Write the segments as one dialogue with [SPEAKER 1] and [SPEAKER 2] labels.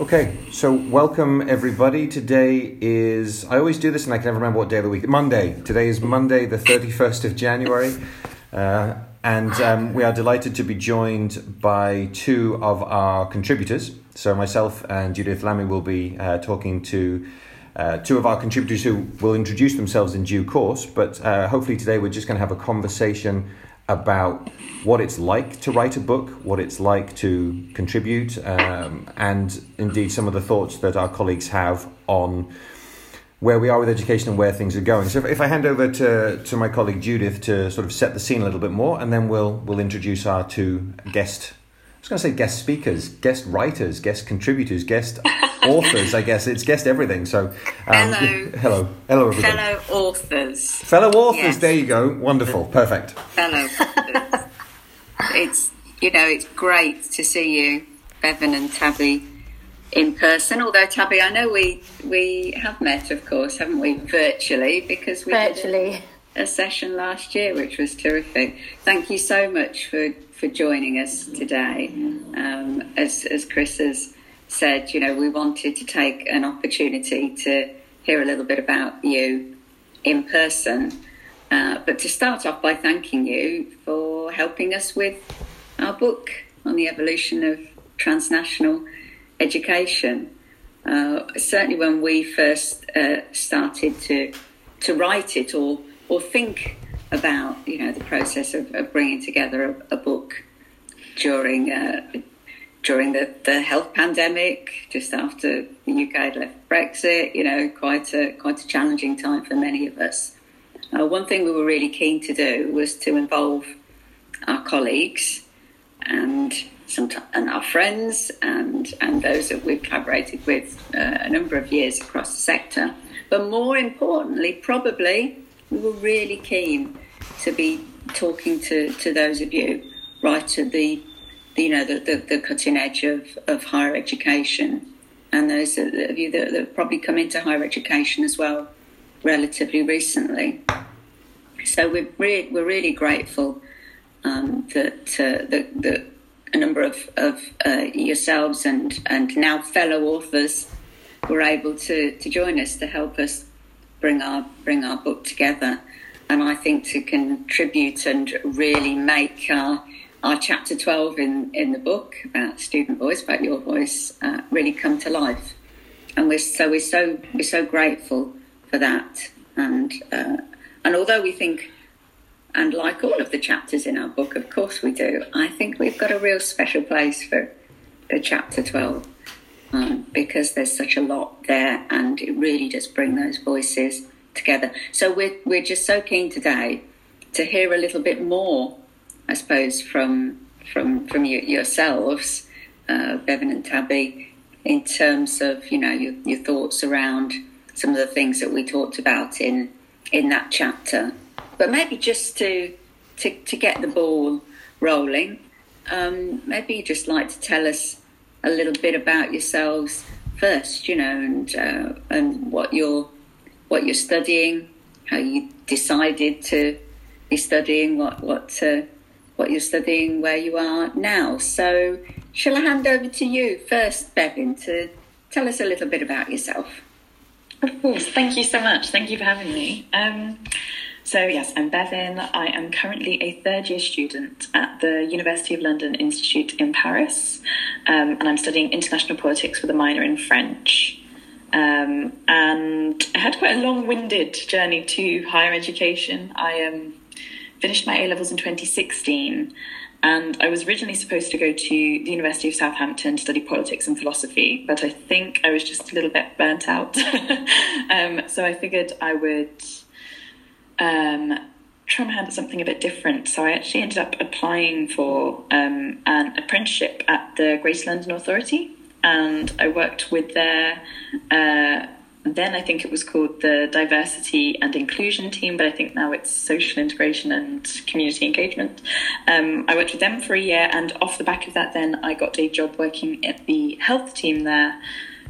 [SPEAKER 1] Okay, so welcome everybody. Today is, I always do this and I can never remember what day of the week. Monday. Today is Monday, the 31st of January. Uh, and um, we are delighted to be joined by two of our contributors. So, myself and Judith Lamie will be uh, talking to uh, two of our contributors who will introduce themselves in due course. But uh, hopefully, today we're just going to have a conversation about what it's like to write a book, what it's like to contribute, um, and indeed some of the thoughts that our colleagues have on where we are with education and where things are going. So if, if I hand over to, to my colleague Judith to sort of set the scene a little bit more, and then we'll we'll introduce our two guest. I was going to say guest speakers, guest writers, guest contributors, guest authors. I guess it's guest everything. So
[SPEAKER 2] um, hello,
[SPEAKER 1] hello, hello, everybody.
[SPEAKER 2] Fellow authors.
[SPEAKER 1] Fellow authors. Yes. There you go. Wonderful. Perfect.
[SPEAKER 2] Fellow authors. it's you know it's great to see you, Bevan and Tabby in person. Although Tabby, I know we we have met, of course, haven't we, virtually? Because we
[SPEAKER 3] virtually
[SPEAKER 2] a, a session last year, which was terrific. Thank you so much for for joining us today. Um, as as Chris has said, you know, we wanted to take an opportunity to hear a little bit about you in person. Uh, but to start off by thanking you for helping us with our book on the evolution of transnational education. Uh, certainly, when we first uh, started to to write it or or think about you know the process of, of bringing together a, a book during uh, during the, the health pandemic, just after the UK had left Brexit, you know, quite a quite a challenging time for many of us. Uh, one thing we were really keen to do was to involve our colleagues and and our friends and, and those that we've collaborated with uh, a number of years across the sector. But more importantly, probably, we were really keen to be talking to, to those of you right at the, the you know the, the, the, cutting edge of, of higher education and those of you that, have probably come into higher education as well relatively recently. So we're, re- we're really grateful um, that, uh, that, that a number of, of uh, yourselves and, and now fellow authors were able to, to join us to help us bring our bring our book together, and I think to contribute and really make our our chapter twelve in, in the book about student voice, about your voice, uh, really come to life, and we're so we're so we're so grateful for that, and uh, and although we think and like all of the chapters in our book, of course we do, I think we've got a real special place for, for chapter 12 um, because there's such a lot there and it really does bring those voices together. So we're, we're just so keen today to hear a little bit more, I suppose, from, from, from you, yourselves, uh, Bevan and Tabby, in terms of, you know, your, your thoughts around some of the things that we talked about in, in that chapter but maybe just to to, to get the ball rolling, um, maybe you'd just like to tell us a little bit about yourselves first, you know, and uh, and what you're what you're studying, how you decided to be studying, what what uh, what you're studying, where you are now. So, shall I hand over to you first, Bevin, to tell us a little bit about yourself?
[SPEAKER 4] Of course. Thank you so much. Thank you for having me. Um, so, yes, I'm Bevin. I am currently a third year student at the University of London Institute in Paris, um, and I'm studying international politics with a minor in French. Um, and I had quite a long winded journey to higher education. I um, finished my A levels in 2016. And I was originally supposed to go to the University of Southampton to study politics and philosophy, but I think I was just a little bit burnt out. um, so I figured I would um, try my hand at something a bit different. So I actually ended up applying for um, an apprenticeship at the Greater London Authority, and I worked with their. Uh, then I think it was called the diversity and inclusion team, but I think now it's social integration and community engagement. Um, I worked with them for a year, and off the back of that, then I got a job working at the health team there,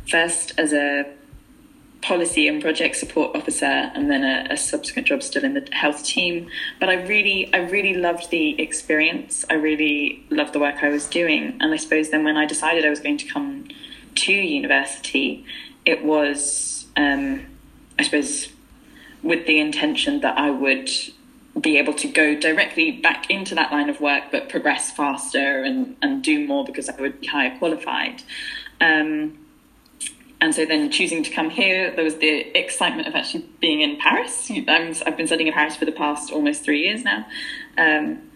[SPEAKER 4] first as a policy and project support officer and then a, a, subsequent job still in the health team. But i really i really loved the experience. I really loved the work i was doing. And i suppose then when i decided i was going to come to university, it was, um, I suppose, with the intention that I would be able to go directly back into that line of work, but progress faster and, and do more because I would be higher qualified. Um, and so then choosing to come here, there was the excitement of actually being in Paris. i have been studying in Paris for the past almost three years now. Um,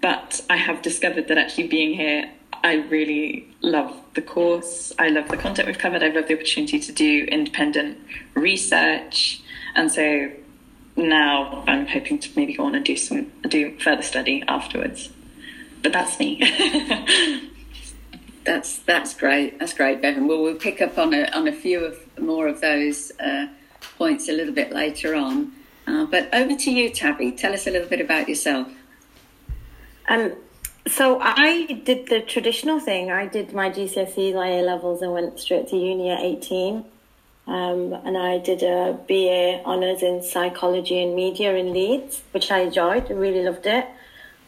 [SPEAKER 4] but I have discovered that actually being here, I really love the course. I love the content we've covered. I love the opportunity to do independent research. And so now I'm hoping to maybe go on and do some do further study afterwards. But that's me.
[SPEAKER 2] that's that's great. That's great, Bevan. Well, we'll pick up on a on a few of more of those uh, points a little bit later on. Uh, but over to you, Tabby. Tell us a little bit about yourself.
[SPEAKER 3] Um, so I did the traditional thing. I did my GCSE A levels and went straight to uni at 18. Um, and I did a BA honours in psychology and media in Leeds, which I enjoyed. I really loved it.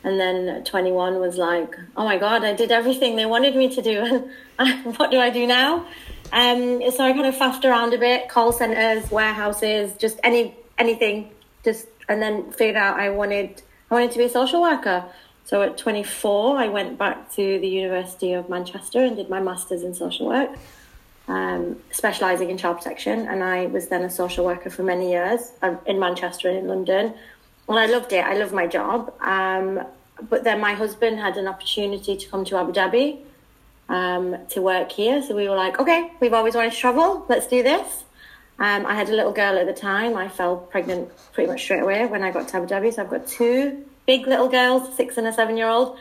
[SPEAKER 3] And then 21 was like, oh my God, I did everything they wanted me to do. And what do I do now? Um, so I kind of faffed around a bit, call centres, warehouses, just any anything. Just and then figured out I wanted I wanted to be a social worker. So at 24, I went back to the University of Manchester and did my masters in social work, um, specialising in child protection. And I was then a social worker for many years um, in Manchester and in London. And I loved it. I love my job. Um, but then my husband had an opportunity to come to Abu Dhabi um, to work here. So we were like, okay, we've always wanted to travel. Let's do this. Um, I had a little girl at the time. I fell pregnant pretty much straight away when I got to Abu Dhabi. So I've got two big little girls, six and a seven year old.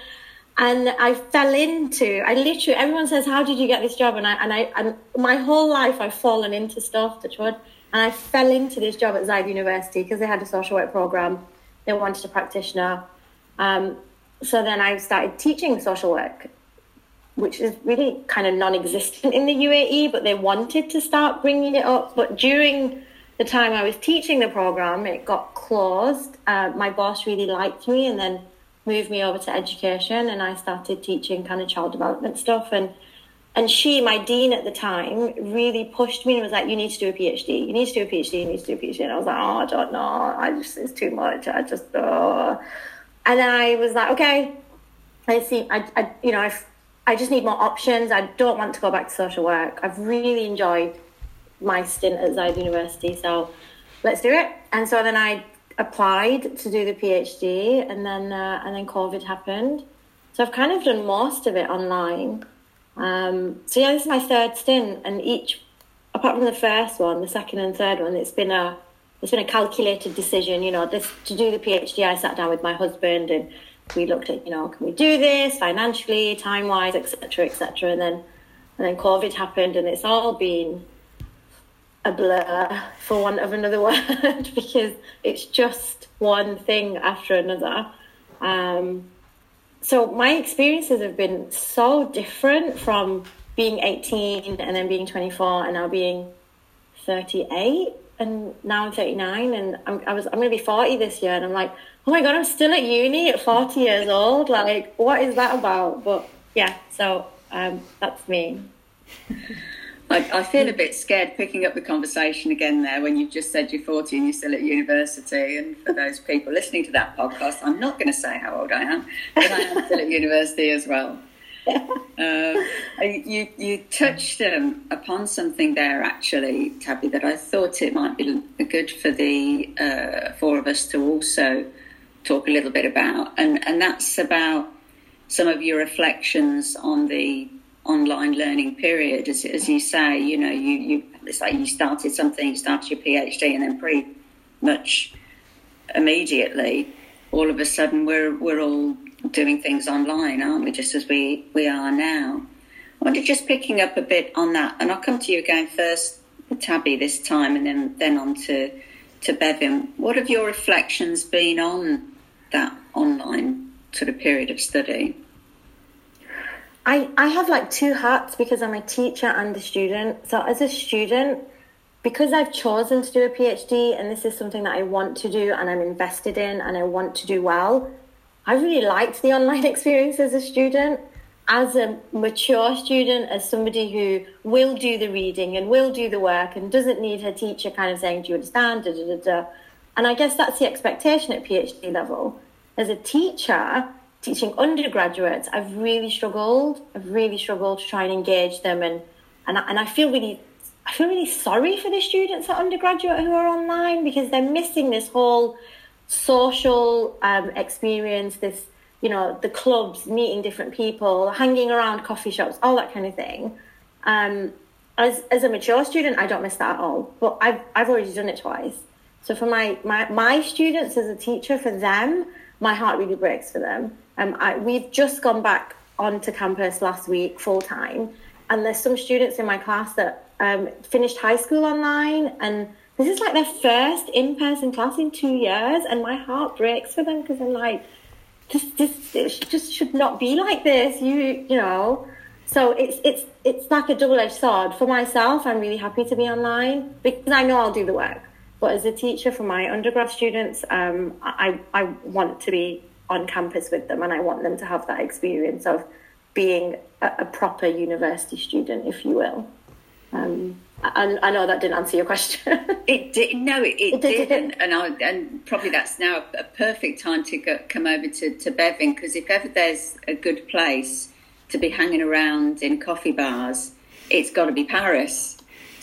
[SPEAKER 3] And I fell into, I literally, everyone says, how did you get this job? And I, and I, and my whole life I've fallen into stuff, touch wood. And I fell into this job at Zayed University because they had a social work program. They wanted a practitioner. Um, so then I started teaching social work, which is really kind of non existent in the UAE, but they wanted to start bringing it up. But during the time I was teaching the program, it got closed. Uh, my boss really liked me and then moved me over to education, and I started teaching kind of child development stuff. And and she, my dean at the time, really pushed me and was like, "You need to do a PhD. You need to do a PhD. You need to do a PhD." And I was like, "Oh, I don't know. I just it's too much. I just." Oh. And then I was like, "Okay, I see. I, I you know, I I just need more options. I don't want to go back to social work. I've really enjoyed." my stint at Zayed University. So let's do it. And so then I applied to do the PhD, and then uh, and then COVID happened. So I've kind of done most of it online. Um, so yeah, this is my third stint, and each, apart from the first one, the second and third one, it's been a it's been a calculated decision. You know, this to do the PhD, I sat down with my husband and we looked at you know can we do this financially, time wise, etc., etc. And then and then COVID happened, and it's all been a blur, for want of another word, because it's just one thing after another. Um, so my experiences have been so different from being 18 and then being 24 and now being 38 and now I'm 39 and I'm, I was, I'm to be 40 this year and I'm like, oh my God, I'm still at uni at 40 years old. Like, what is that about? But yeah, so um, that's me.
[SPEAKER 2] I, I, feel a bit scared picking up the conversation again there when you've just said you're 40 and you're still at university. And for those people listening to that podcast, I'm not going to say how old I am, but I am still at university as well. Uh, you you touched um, upon something there actually, Tabby, that I thought it might be good for the uh, four of us to also talk a little bit about, and and that's about some of your reflections on the online learning period, as, as you say, you know, you, you it's like you started something, you started your PhD, and then pretty much immediately, all of a sudden, we're we're all doing things online, aren't we? Just as we we are now. I wonder, just picking up a bit on that, and I'll come to you again first, Tabby, this time, and then then on to to Bevan. What have your reflections been on that online sort of period of study?
[SPEAKER 3] I, I have like two hats because I'm a teacher and a student. So as a student, because I've chosen to do a PhD and this is something that I want to do and I'm invested in and I want to do well, I really liked the online experience as a student. as a mature student, as somebody who will do the reading and will do the work and doesn't need her teacher kind of saying, Do you understand? Da, da, da. And I guess that's the expectation at PhD level. As a teacher, teaching undergraduates, I've really struggled. I've really struggled to try and engage them, and and I, and I feel really, I feel really sorry for the students at undergraduate who are online because they're missing this whole social um, experience. This, you know, the clubs, meeting different people, hanging around coffee shops, all that kind of thing. Um, as as a mature student, I don't miss that at all. But I've I've already done it twice. So for my my my students as a teacher, for them, my heart really breaks for them um, I, we've just gone back onto campus last week full time, and there's some students in my class that um, finished high school online, and this is like their first in-person class in two years, and my heart breaks for them because I'm like, this, this, this just should not be like this. You, you know. So it's it's it's like a double-edged sword. For myself, I'm really happy to be online because I know I'll do the work. But as a teacher for my undergrad students, um, I I want to be on campus with them, and I want them to have that experience of being a, a proper university student, if you will. Um, I, I, know that didn't answer your question.
[SPEAKER 2] it did. No, it, it, it didn't. And I, and probably that's now a, perfect time to go, come over to, to Bevin because if ever there's a good place to be hanging around in coffee bars, it's got to be Paris.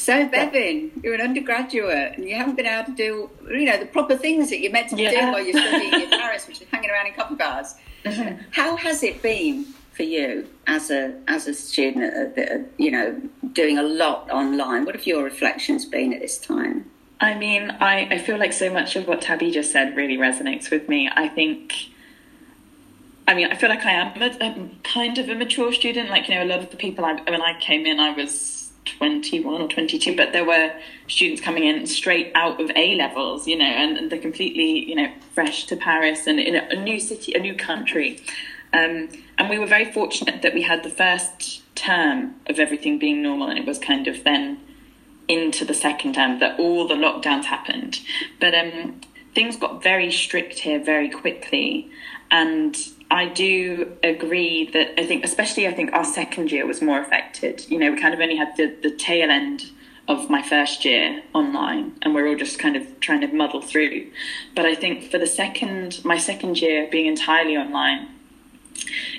[SPEAKER 2] So, Bevin, you're an undergraduate and you haven't been able to do, you know, the proper things that you're meant to be yeah. doing while you're studying in Paris, which is hanging around in coffee bars. Mm-hmm. How has it been for you as a as a student, uh, you know, doing a lot online? What have your reflections been at this time?
[SPEAKER 4] I mean, I, I feel like so much of what Tabby just said really resonates with me. I think. I mean, I feel like I am a, a kind of a mature student. Like, you know, a lot of the people I, when I came in, I was 21 or 22, but there were students coming in straight out of A levels, you know, and, they're completely, you know, fresh to Paris and in a, a new city, a new country. Um, and we were very fortunate that we had the first term of everything being normal, and it was kind of then into the second term that all the lockdowns happened. But um, things got very strict here very quickly, and I do agree that I think, especially I think our second year was more affected. You know, we kind of only had the, the tail end of my first year online and we're all just kind of trying to muddle through. But I think for the second, my second year being entirely online,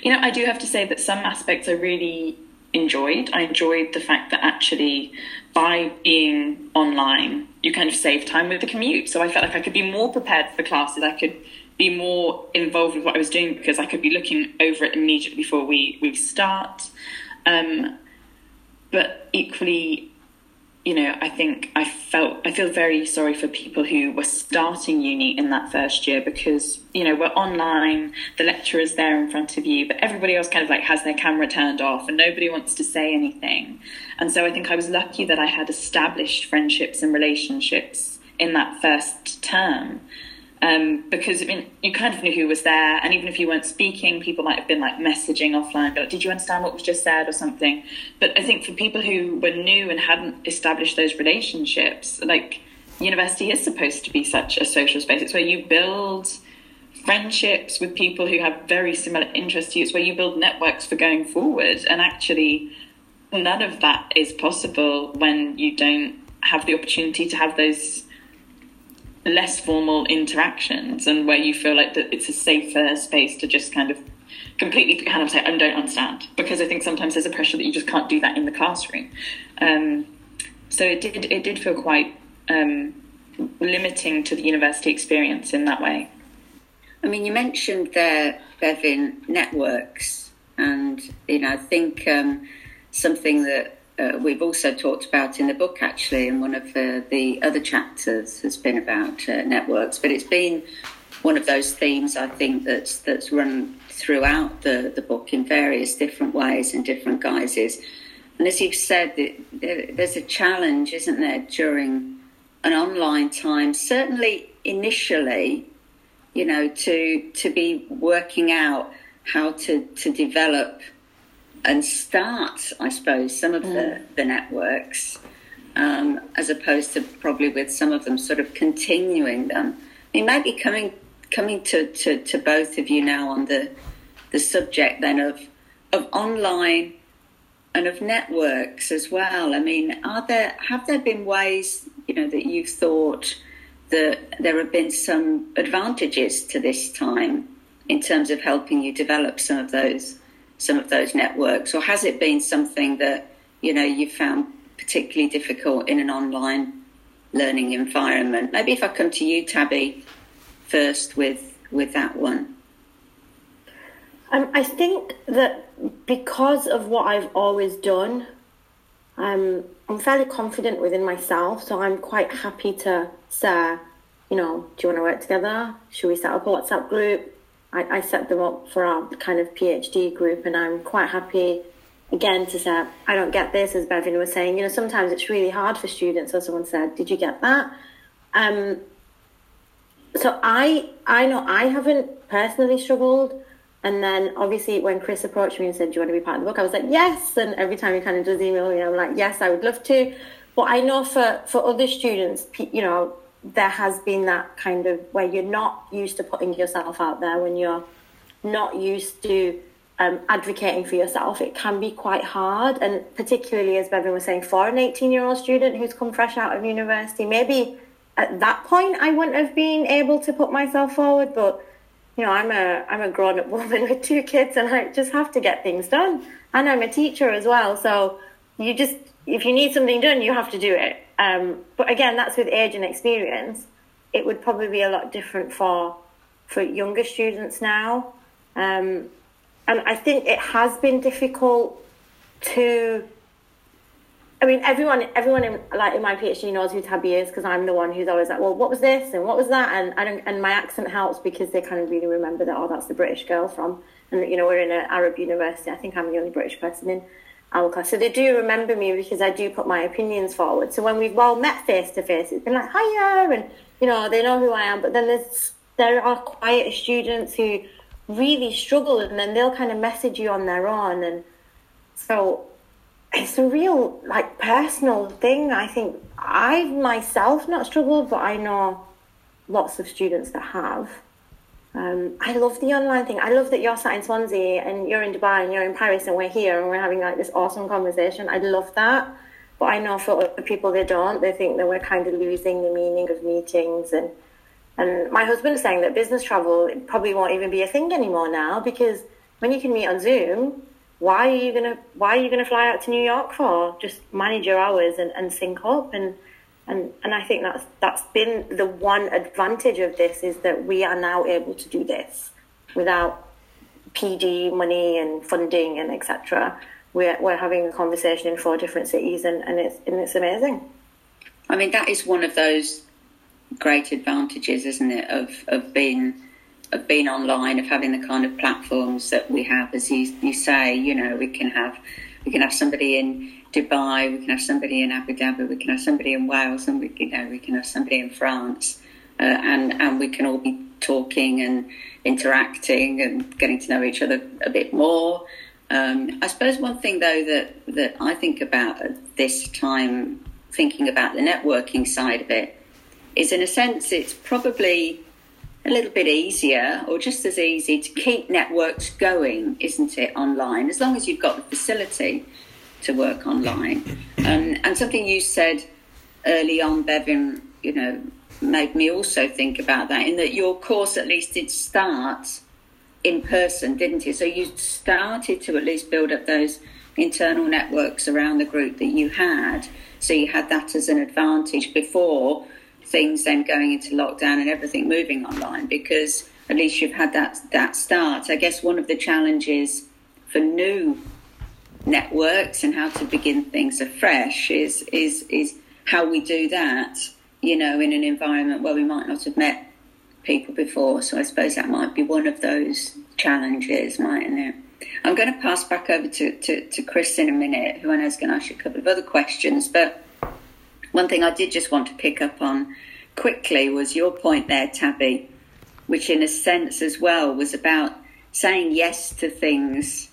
[SPEAKER 4] you know, I do have to say that some aspects I really enjoyed. I enjoyed the fact that actually by being online, you kind of save time with the commute. So I felt like I could be more prepared for classes. I could be more involved with what I was doing because I could be looking over it immediately before we we start. Um, but equally, you know, I think I felt I feel very sorry for people who were starting uni in that first year because you know we're online, the lecturer's there in front of you, but everybody else kind of like has their camera turned off and nobody wants to say anything. And so I think I was lucky that I had established friendships and relationships in that first term um, because I mean, you kind of knew who was there, and even if you weren't speaking, people might have been like messaging offline, but did you understand what was just said or something? But I think for people who were new and hadn't established those relationships, like university is supposed to be such a social space. It's where you build friendships with people who have very similar interests to you. It's where you build networks for going forward, and actually, none of that is possible when you don't have the opportunity to have those less formal interactions and where you feel like that it's a safer space to just kind of completely kind of say I don't understand because I think sometimes there's a pressure that you just can't do that in the classroom. Um, so it did it did feel quite um, limiting to the university experience in that way.
[SPEAKER 2] I mean, you mentioned there, Bevin, networks, and you know I think um, something that uh, we've also talked about in the book, actually, and one of the, the other chapters has been about uh, networks. But it's been one of those themes I think that's that's run throughout the, the book in various different ways and different guises. And as you've said, there's a challenge, isn't there, during an online time? Certainly, initially, you know, to to be working out how to to develop and start, I suppose, some of mm. the, the networks, um, as opposed to probably with some of them sort of continuing them. I mean, maybe coming coming to, to, to both of you now on the the subject then of of online and of networks as well. I mean, are there have there been ways you know that you've thought that there have been some advantages to this time in terms of helping you develop some of those some of those networks, or has it been something that you know you found particularly difficult in an online learning environment? Maybe if I come to you, Tabby, first with with that one.
[SPEAKER 3] Um, I think that because of what I've always done, um, I'm fairly confident within myself. So I'm quite happy to say, you know, do you want to work together? Should we set up a WhatsApp group? I, I set them up for our kind of PhD group, and I'm quite happy again to say, I don't get this, as Bevin was saying. You know, sometimes it's really hard for students. Or someone said, Did you get that? Um, so I I know I haven't personally struggled. And then obviously when Chris approached me and said, Do you want to be part of the book? I was like, Yes. And every time he kind of does email me, I'm like, Yes, I would love to. But I know for, for other students, you know, there has been that kind of where you're not used to putting yourself out there, when you're not used to um, advocating for yourself, it can be quite hard. And particularly, as Bevan was saying, for an 18 year old student who's come fresh out of university, maybe at that point I wouldn't have been able to put myself forward. But, you know, I'm a, I'm a grown up woman with two kids and I just have to get things done. And I'm a teacher as well. So you just, if you need something done, you have to do it. Um, but again, that's with age and experience. It would probably be a lot different for for younger students now. Um, and I think it has been difficult to. I mean, everyone, everyone in like in my PhD knows who Tabby is because I'm the one who's always like, well, what was this and what was that, and and, and my accent helps because they kind of really remember that. Oh, that's the British girl from, and you know, we're in an Arab university. I think I'm the only British person in class, so they do remember me because I do put my opinions forward. So when we've all met face to face, it's been like, hiya, and you know, they know who I am. But then there's there are quiet students who really struggle and then they'll kind of message you on their own and so it's a real like personal thing i think i myself not struggled but i know lots of students that have um, i love the online thing. I love that you're sat in swansea and you're in dubai and you're in paris and we're here and we're having like this awesome conversation. I love that. But i know for other people they don't. They think that we're kind of losing the meaning of meetings and and my husband is saying that business travel probably won't even be a thing anymore now because when you can meet on Zoom, why are you gonna why are you gonna fly out to New York for? Just manage your hours and, and sync up and and and I think that's that's been the one advantage of this is that we are now able to do this without PD money and funding and etc. We're we're having a conversation in four different cities and, and it's and it's amazing.
[SPEAKER 2] I mean that is one of those great advantages, isn't it, of, of being of being online, of having the kind of platforms that we have, as you, you say, you know, we can have we can have somebody in Dubai, we can have somebody in Abu Dhabi, we can have somebody in Wales, and we you know we can have somebody in France, uh, and and we can all be talking and interacting and getting to know each other a bit more. Um, I suppose one thing though that that I think about at this time, thinking about the networking side of it, is in a sense it's probably a little bit easier or just as easy to keep networks going, isn't it, online, as long as you've got the facility to work online. Um, and something you said early on, Bevan, you know, made me also think about that in that your course at least did start in person, didn't it? So you started to at least build up those internal networks around the group that you had. So you had that as an advantage before things then going into lockdown and everything moving online because at least you've had that that start. I guess one of the challenges for new networks and how to begin things afresh is is is how we do that, you know, in an environment where we might not have met people before. So I suppose that might be one of those challenges, mightn't it? I'm going to pass back over to, to, to Chris in a minute, who I know is going to ask you a couple of other questions, but one thing I did just want to pick up on quickly was your point there, Tabby, which in a sense as well was about saying yes to things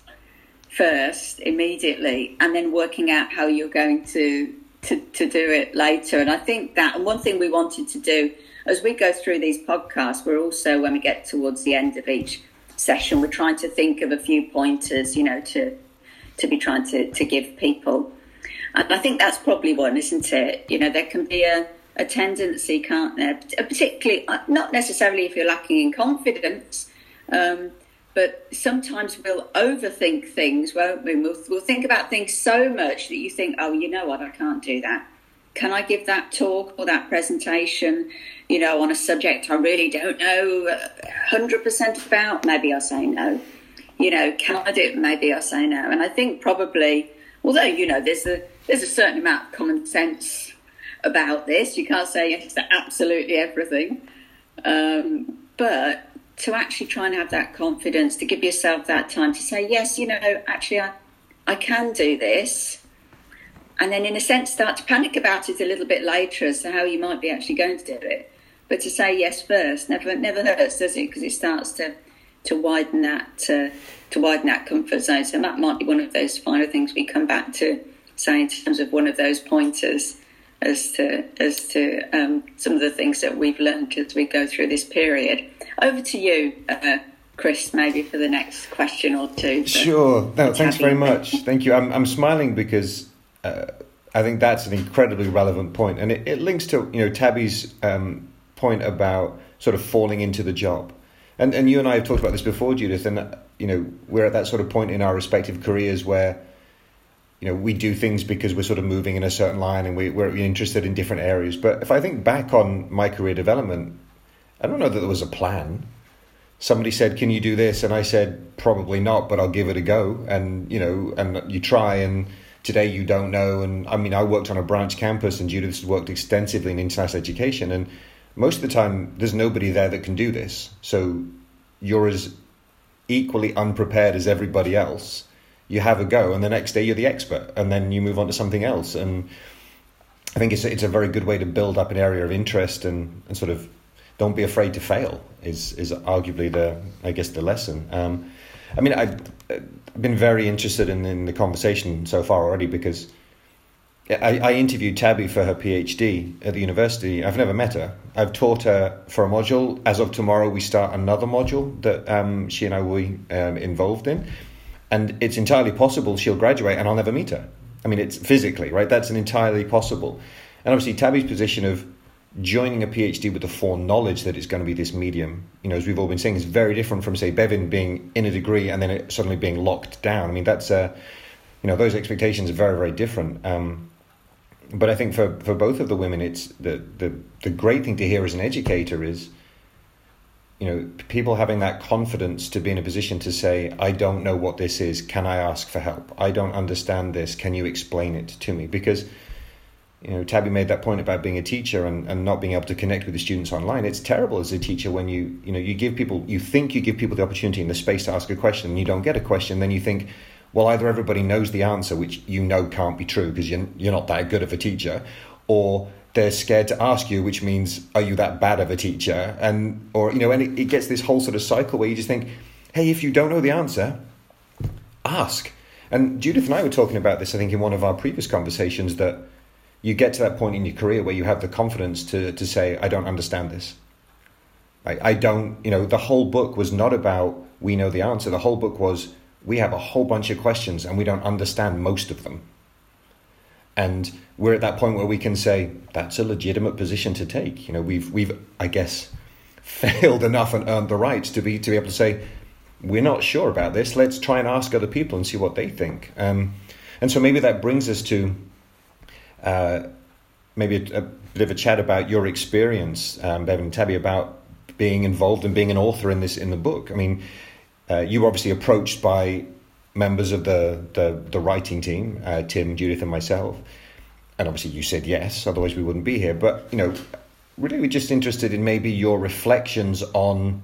[SPEAKER 2] first, immediately, and then working out how you're going to, to, to do it later. And I think that, and one thing we wanted to do as we go through these podcasts, we're also, when we get towards the end of each session, we're trying to think of a few pointers, you know, to to be trying to, to give people. And I think that's probably one, isn't it? You know, there can be a, a tendency, can't there? Particularly, uh, not necessarily if you're lacking in confidence, um, but sometimes we'll overthink things, won't we? We'll, we'll think about things so much that you think, oh, you know what, I can't do that. Can I give that talk or that presentation, you know, on a subject I really don't know 100% about? Maybe I'll say no. You know, can I do it? Maybe I'll say no. And I think probably, although, you know, there's a, there's a certain amount of common sense about this. You can't say yes to absolutely everything. Um, but to actually try and have that confidence, to give yourself that time to say, yes, you know, actually, I, I can do this. And then, in a sense, start to panic about it a little bit later as to how you might be actually going to do it. But to say yes first never never hurts, does it? Because it starts to to widen that uh, to widen that comfort zone. So that might be one of those final things we come back to say in terms of one of those pointers as to as to um, some of the things that we've learned as we go through this period. Over to you, uh, Chris, maybe for the next question or two.
[SPEAKER 1] Sure. No, thanks very much. Thank you. I'm I'm smiling because. Uh, I think that's an incredibly relevant point, and it, it links to you know Tabby's um, point about sort of falling into the job, and and you and I have talked about this before, Judith, and you know we're at that sort of point in our respective careers where you know, we do things because we're sort of moving in a certain line and we, we're interested in different areas. But if I think back on my career development, I don't know that there was a plan. Somebody said, "Can you do this?" and I said, "Probably not, but I'll give it a go." And you know, and you try, and today you don't know. And I mean, I worked on a branch campus, and Judith has worked extensively in international education, and most of the time, there's nobody there that can do this. So you're as equally unprepared as everybody else you have a go, and the next day you're the expert, and then you move on to something else. And I think it's a, it's a very good way to build up an area of interest and, and sort of don't be afraid to fail is is arguably the I guess the lesson. Um, I mean, I've, I've been very interested in, in the conversation so far already because I, I interviewed Tabby for her PhD at the university. I've never met her. I've taught her for a module. As of tomorrow, we start another module that um, she and I will be um, involved in and it's entirely possible she'll graduate and I'll never meet her. I mean, it's physically, right? That's an entirely possible. And obviously, Tabby's position of joining a PhD with the foreknowledge that it's going to be this medium, you know, as we've all been saying, is very different from, say, Bevin being in a degree and then suddenly being locked down. I mean, that's, uh, you know, those expectations are very, very different. Um, but I think for, for both of the women, it's the, the, the great thing to hear as an educator is you know, people having that confidence to be in a position to say, I don't know what this is. Can I ask for help? I don't understand this. Can you explain it to me? Because, you know, Tabby made that point about being a teacher and, and not being able to connect with the students online. It's terrible as a teacher when you, you know, you give people, you think you give people the opportunity and the space to ask a question and you don't get a question. Then you think, well, either everybody knows the answer, which you know can't be true because you're, you're not that good of a teacher, or they're scared to ask you, which means, are you that bad of a teacher? And, or, you know, and it, it gets this whole sort of cycle where you just think, hey, if you don't know the answer, ask. And Judith and I were talking about this, I think, in one of our previous conversations that you get to that point in your career where you have the confidence to, to say, I don't understand this. I, I don't, you know, the whole book was not about we know the answer. The whole book was we have a whole bunch of questions and we don't understand most of them. And we're at that point where we can say that's a legitimate position to take. You know, we've we've I guess failed enough and earned the right to be to be able to say we're not sure about this. Let's try and ask other people and see what they think. Um, and so maybe that brings us to uh, maybe a, a, bit of a chat about your experience, um, Bevan and Tabby, about being involved and being an author in this in the book. I mean, uh, you were obviously approached by members of the the, the writing team, uh, Tim, Judith, and myself. And obviously, you said yes. Otherwise, we wouldn't be here. But you know, really, we're just interested in maybe your reflections on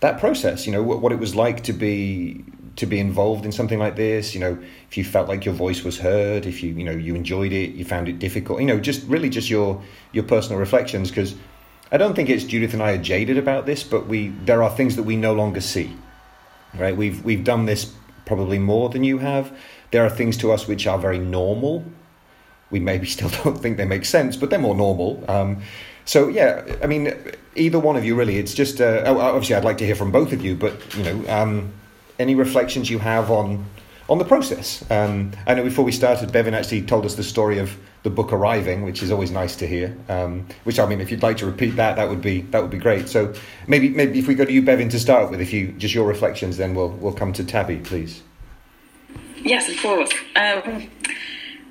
[SPEAKER 1] that process. You know, what, what it was like to be to be involved in something like this. You know, if you felt like your voice was heard, if you you know you enjoyed it, you found it difficult. You know, just really just your your personal reflections because. I don't think it's Judith and I are jaded about this, but we there are things that we no longer see. Right? We've we've done this probably more than you have. There are things to us which are very normal. We maybe still don't think they make sense, but they're more normal. Um, so yeah, I mean, either one of you really. It's just uh, oh, obviously I'd like to hear from both of you, but you know, um, any reflections you have on on the process. Um, I know before we started, Bevan actually told us the story of the book arriving, which is always nice to hear. Um, which I mean, if you'd like to repeat that, that would be that would be great. So maybe maybe if we go to you, Bevan, to start with, if you just your reflections, then we'll we'll come to Tabby, please.
[SPEAKER 4] Yes, of course. Um,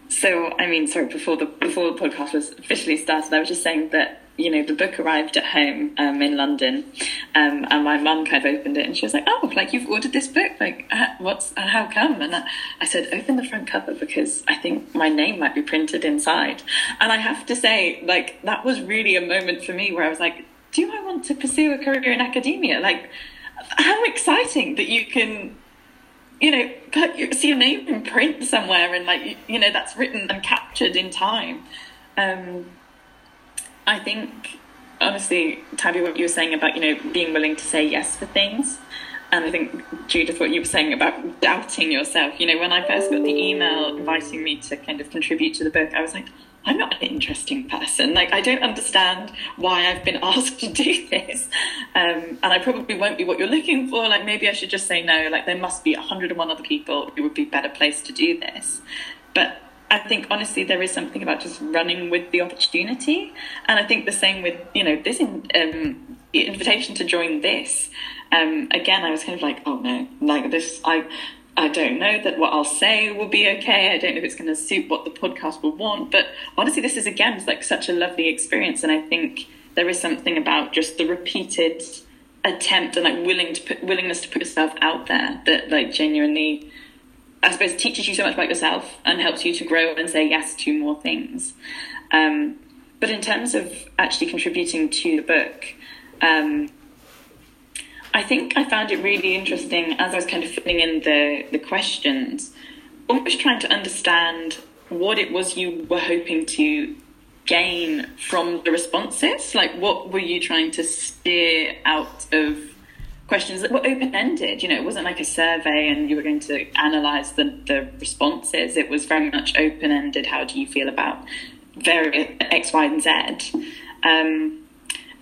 [SPEAKER 4] so, I mean, sorry, before the before the podcast was officially started, I was just saying that you know the book arrived at home um, in London, um, and my mum kind of opened it and she was like, "Oh, like you've ordered this book? Like, uh, what's uh, how come?" And I, I said, "Open the front cover because I think my name might be printed inside." And I have to say, like that was really a moment for me where I was like, "Do I want to pursue a career in academia? Like, how exciting that you can." you know, see your name in print somewhere, and like you know that's written and captured in time. Um, I think honestly, Tabby, what you were saying about you know being willing to say yes for things, and I think Judith, what you were saying about doubting yourself. You know, when I first got the email inviting me to kind of contribute to the book, I was like, I'm not an interesting person. Like, I don't understand why I've been asked to do this. Um, and I probably won't be what you're looking for. Like, maybe I should just say no. Like, there must be 101 other people who would be better placed to do this. But I think honestly, there is something about just running with the opportunity. And I think the same with, you know, this in, um, invitation to join this. Um, again, I was kind of like, oh no, like this, I, I don't know that what I'll say will be okay. I don't know if it's going to suit what the podcast will want. But honestly, this is again like such a lovely experience, and I think there is something about just the repeated attempt and like willing to put willingness to put yourself out there that like genuinely, I suppose, teaches you so much about yourself and helps you to grow and say yes to more things. Um, but in terms of actually contributing to the book. Um, I think I found it really interesting as I was kind of filling in the, the questions, almost trying to understand what it was you were hoping to gain from the responses. Like, what were you trying to steer out of questions that were open ended? You know, it wasn't like a survey and you were going to analyze the, the responses. It was very much open ended. How do you feel about various X, Y, and Z? Um,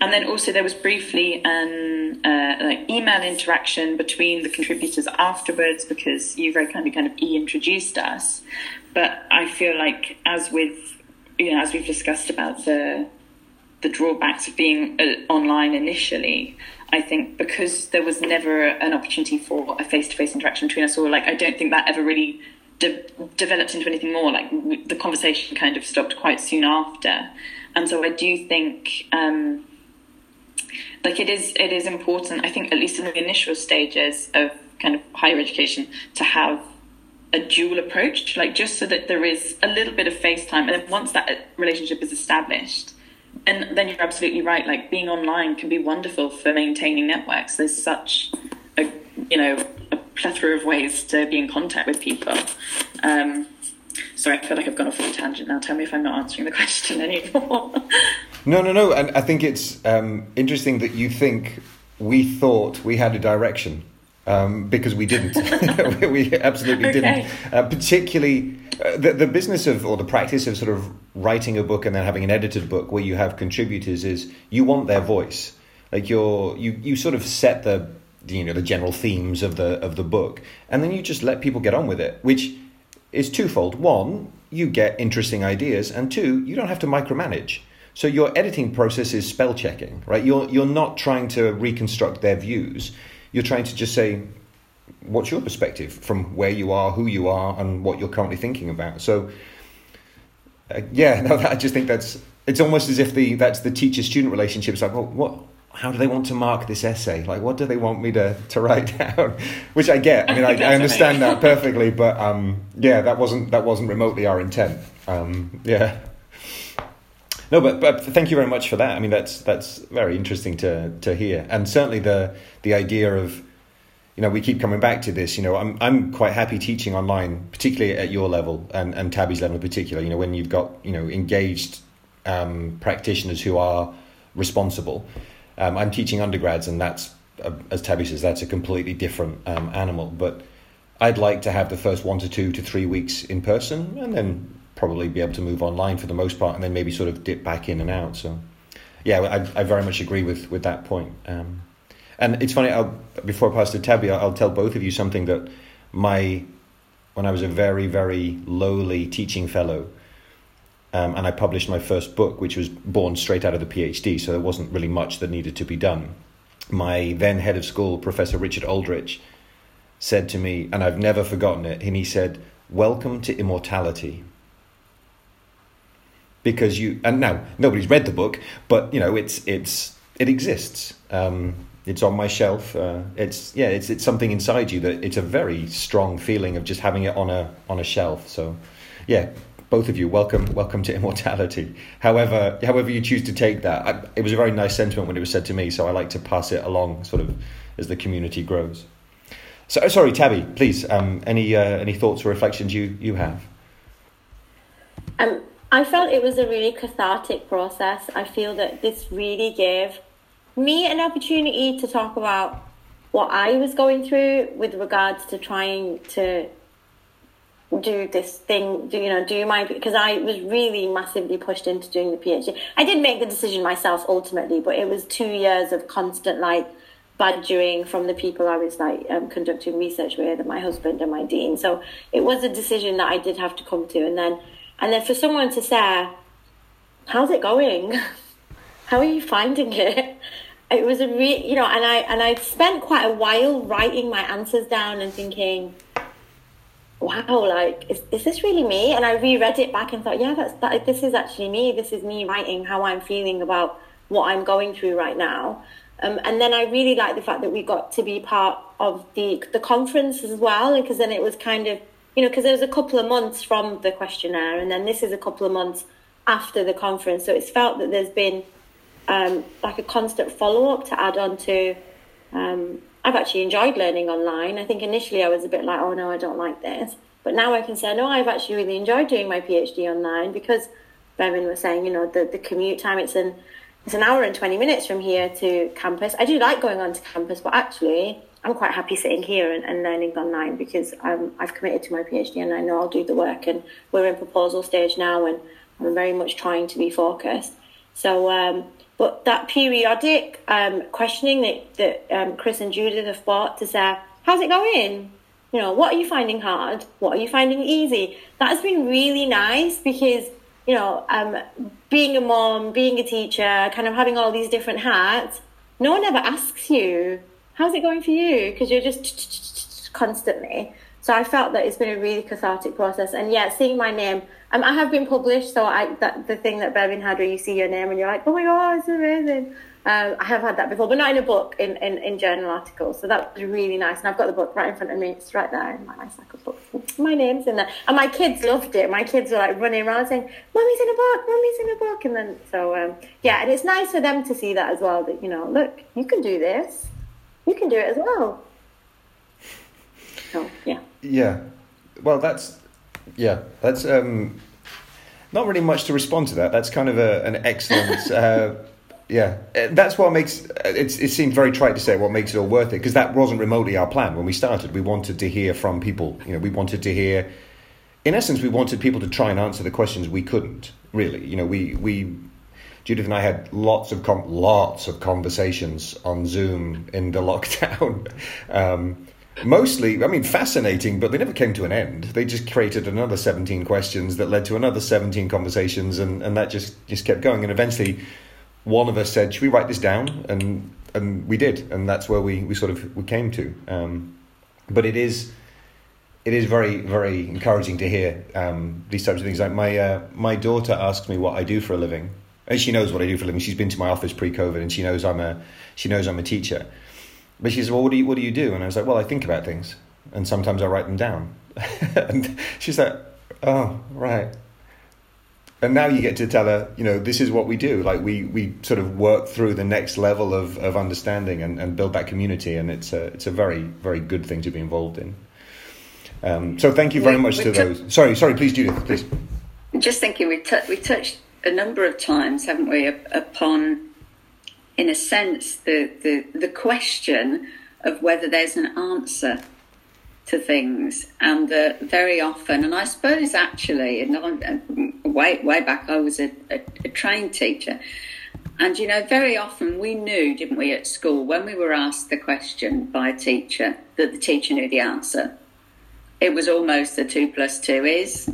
[SPEAKER 4] and then also there was briefly an uh, like email interaction between the contributors afterwards because you very kindly kind of e-introduced us. But I feel like as with you know as we've discussed about the the drawbacks of being uh, online initially, I think because there was never an opportunity for a face-to-face interaction between us all, like I don't think that ever really de- developed into anything more. Like the conversation kind of stopped quite soon after, and so I do think. Um, like it is it is important i think at least in the initial stages of kind of higher education to have a dual approach like just so that there is a little bit of face time, and then once that relationship is established and then you're absolutely right like being online can be wonderful for maintaining networks. There's such a you know a plethora of ways to be in contact with people. Um, sorry i feel like i've gone off on a tangent now. Tell me if i'm not answering the question anymore.
[SPEAKER 1] No, no, no. And I think it's um, interesting that you think we thought we had a direction um, because we didn't. we absolutely okay. didn't. Uh, particularly uh, the, the business of or the practice of sort of writing a book and then having an edited book where you have contributors is you want their voice. Like you're you you sort of set the you know the general themes of the of the book and then you just let people get on with it, which is twofold. One, you get interesting ideas, and two, you don't have to micromanage. So your editing process is spell checking, right? You're you're not trying to reconstruct their views. You're trying to just say, what's your perspective from where you are, who you are, and what you're currently thinking about. So, uh, yeah, no, I just think that's it's almost as if the that's the teacher student relationship. It's like, well, what? How do they want to mark this essay? Like, what do they want me to, to write down? Which I get. I mean, I, I understand that perfectly, but um, yeah, that wasn't that wasn't remotely our intent. Um, yeah. No, but, but thank you very much for that. I mean, that's that's very interesting to to hear, and certainly the the idea of, you know, we keep coming back to this. You know, I'm I'm quite happy teaching online, particularly at your level and and Tabby's level in particular. You know, when you've got you know engaged um, practitioners who are responsible. Um, I'm teaching undergrads, and that's uh, as Tabby says, that's a completely different um, animal. But I'd like to have the first one to two to three weeks in person, and then probably be able to move online for the most part, and then maybe sort of dip back in and out. So, yeah, I, I very much agree with with that point. Um, and it's funny. I'll, before I pass to Tabby, I'll, tell both of you something that my when I was a very very lowly teaching fellow. Um, and I published my first book, which was born straight out of the PhD, so there wasn't really much that needed to be done. My then head of school, Professor Richard Aldrich, said to me, and I've never forgotten it, and he said, Welcome to immortality because you and now nobody's read the book, but you know it's it's it exists. Um, it's on my shelf. Uh, it's yeah, it's it's something inside you that it's a very strong feeling of just having it on a on a shelf. So yeah, both of you, welcome welcome to immortality. However, however you choose to take that, I, it was a very nice sentiment when it was said to me. So I like to pass it along, sort of as the community grows. So sorry, Tabby, please. Um, any uh, any thoughts or reflections you you have?
[SPEAKER 3] Um, I felt it was a really cathartic process. I feel that this really gave me an opportunity to talk about what I was going through with regards to trying to do this thing, do, you know, do my, because I was really massively pushed into doing the PhD. I did make the decision myself ultimately, but it was two years of constant like badgering from the people I was like um, conducting research with, and my husband and my dean. So it was a decision that I did have to come to. And then and then for someone to say, "How's it going? How are you finding it?" It was a re- you know, and I and I spent quite a while writing my answers down and thinking, "Wow, like is is this really me?" And I reread it back and thought, "Yeah, that's that. This is actually me. This is me writing how I'm feeling about what I'm going through right now." Um, and then I really like the fact that we got to be part of the the conference as well, because then it was kind of you know, because there was a couple of months from the questionnaire, and then this is a couple of months after the conference. So it's felt that there's been um, like a constant follow up to add on to. Um, I've actually enjoyed learning online. I think initially I was a bit like, oh no, I don't like this. But now I can say, no, I've actually really enjoyed doing my PhD online because Bevan was saying, you know, the, the commute time, it's an, it's an hour and 20 minutes from here to campus. I do like going on to campus, but actually, I'm quite happy sitting here and, and learning online because um, I've committed to my PhD and I know I'll do the work. And we're in proposal stage now, and I'm very much trying to be focused. So, um, but that periodic um, questioning that, that um, Chris and Judith have brought to say, how's it going? You know, what are you finding hard? What are you finding easy? That has been really nice because, you know, um, being a mom, being a teacher, kind of having all these different hats, no one ever asks you how's it going for you? Because you're just constantly. So I felt that it's been a really cathartic process. And yeah, seeing my name, um, I have been published. So I that the thing that Bevan had where you see your name and you're like, oh my god, it's amazing. Um, I have had that before, but not in a book, in, in, in journal articles. So that was really nice. And I've got the book right in front of me. It's right there in my nice of books. My name's in there. And my kids loved it. My kids were like running around saying, Mummy's in a book, Mummy's in a book. And then, so um, yeah, and it's nice for them to see that as well that, you know, look, you can do this you can do it as well. So yeah.
[SPEAKER 1] Yeah, well, that's yeah, that's um, not really much to respond to that. That's kind of a, an excellent. uh, yeah, uh, that's what makes uh, it's, it seems very trite to say what makes it all worth it because that wasn't remotely our plan when we started. We wanted to hear from people. You know, we wanted to hear. In essence, we wanted people to try and answer the questions we couldn't. Really, you know, we we Judith and I had lots of com- lots of conversations on Zoom in the lockdown. Um, mostly, I mean, fascinating, but they never came to an end. They just created another 17 questions that led to another 17 conversations, and, and that just, just kept going. And eventually, one of us said, Should we write this down? And, and we did, and that's where we, we sort of we came to. Um, but it is it is very very encouraging to hear um, these types of things. Like my uh, my daughter asks me what I do for a living, and she knows what I do for a living. She's been to my office pre-COVID, and she knows I'm a she knows I'm a teacher. But she says, "Well, what do you what do you do?" And I was like, "Well, I think about things, and sometimes I write them down." and she's like, "Oh, right." And now you get to tell her, you know, this is what we do. Like we we sort of work through the next level of, of understanding and, and build that community, and it's a it's a very very good thing to be involved in. Um, so thank you very we, much to t- those. Sorry, sorry, please, Judith, please.
[SPEAKER 2] Just thinking, we t- we touched a number of times, haven't we, upon, in a sense, the, the, the question of whether there's an answer to things, and that very often, and I suppose actually, and uh, way way back, I was a, a, a trained teacher, And you know, very often we knew, didn't we, at school, when we were asked the question by a teacher, that the teacher knew the answer. It was almost the two plus two is.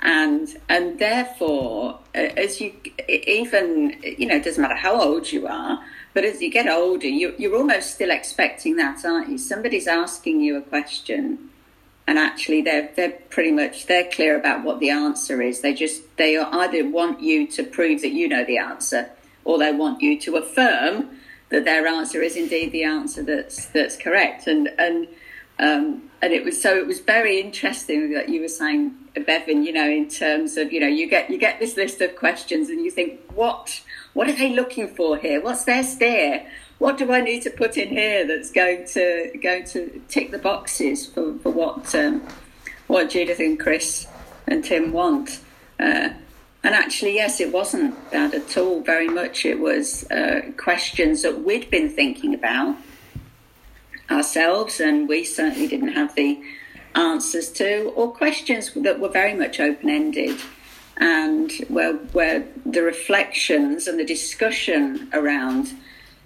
[SPEAKER 2] And and therefore, as you even you know, it doesn't matter how old you are, but as you get older, you, you're almost still expecting that, aren't you? Somebody's asking you a question, and actually they're they're pretty much they're clear about what the answer is. They just they either want you to prove that you know the answer, or they want you to affirm that their answer is indeed the answer that's that's correct. And and um, and it was so it was very interesting that you were saying, Bevan. You know, in terms of you know, you get you get this list of questions, and you think, what what are they looking for here? What's their stare? What do I need to put in here that's going to going to tick the boxes for, for what um, what Judith and Chris and Tim want? Uh, and actually, yes, it wasn't that at all. Very much it was uh, questions that we'd been thinking about ourselves, and we certainly didn't have the answers to, or questions that were very much open ended, and where, where the reflections and the discussion around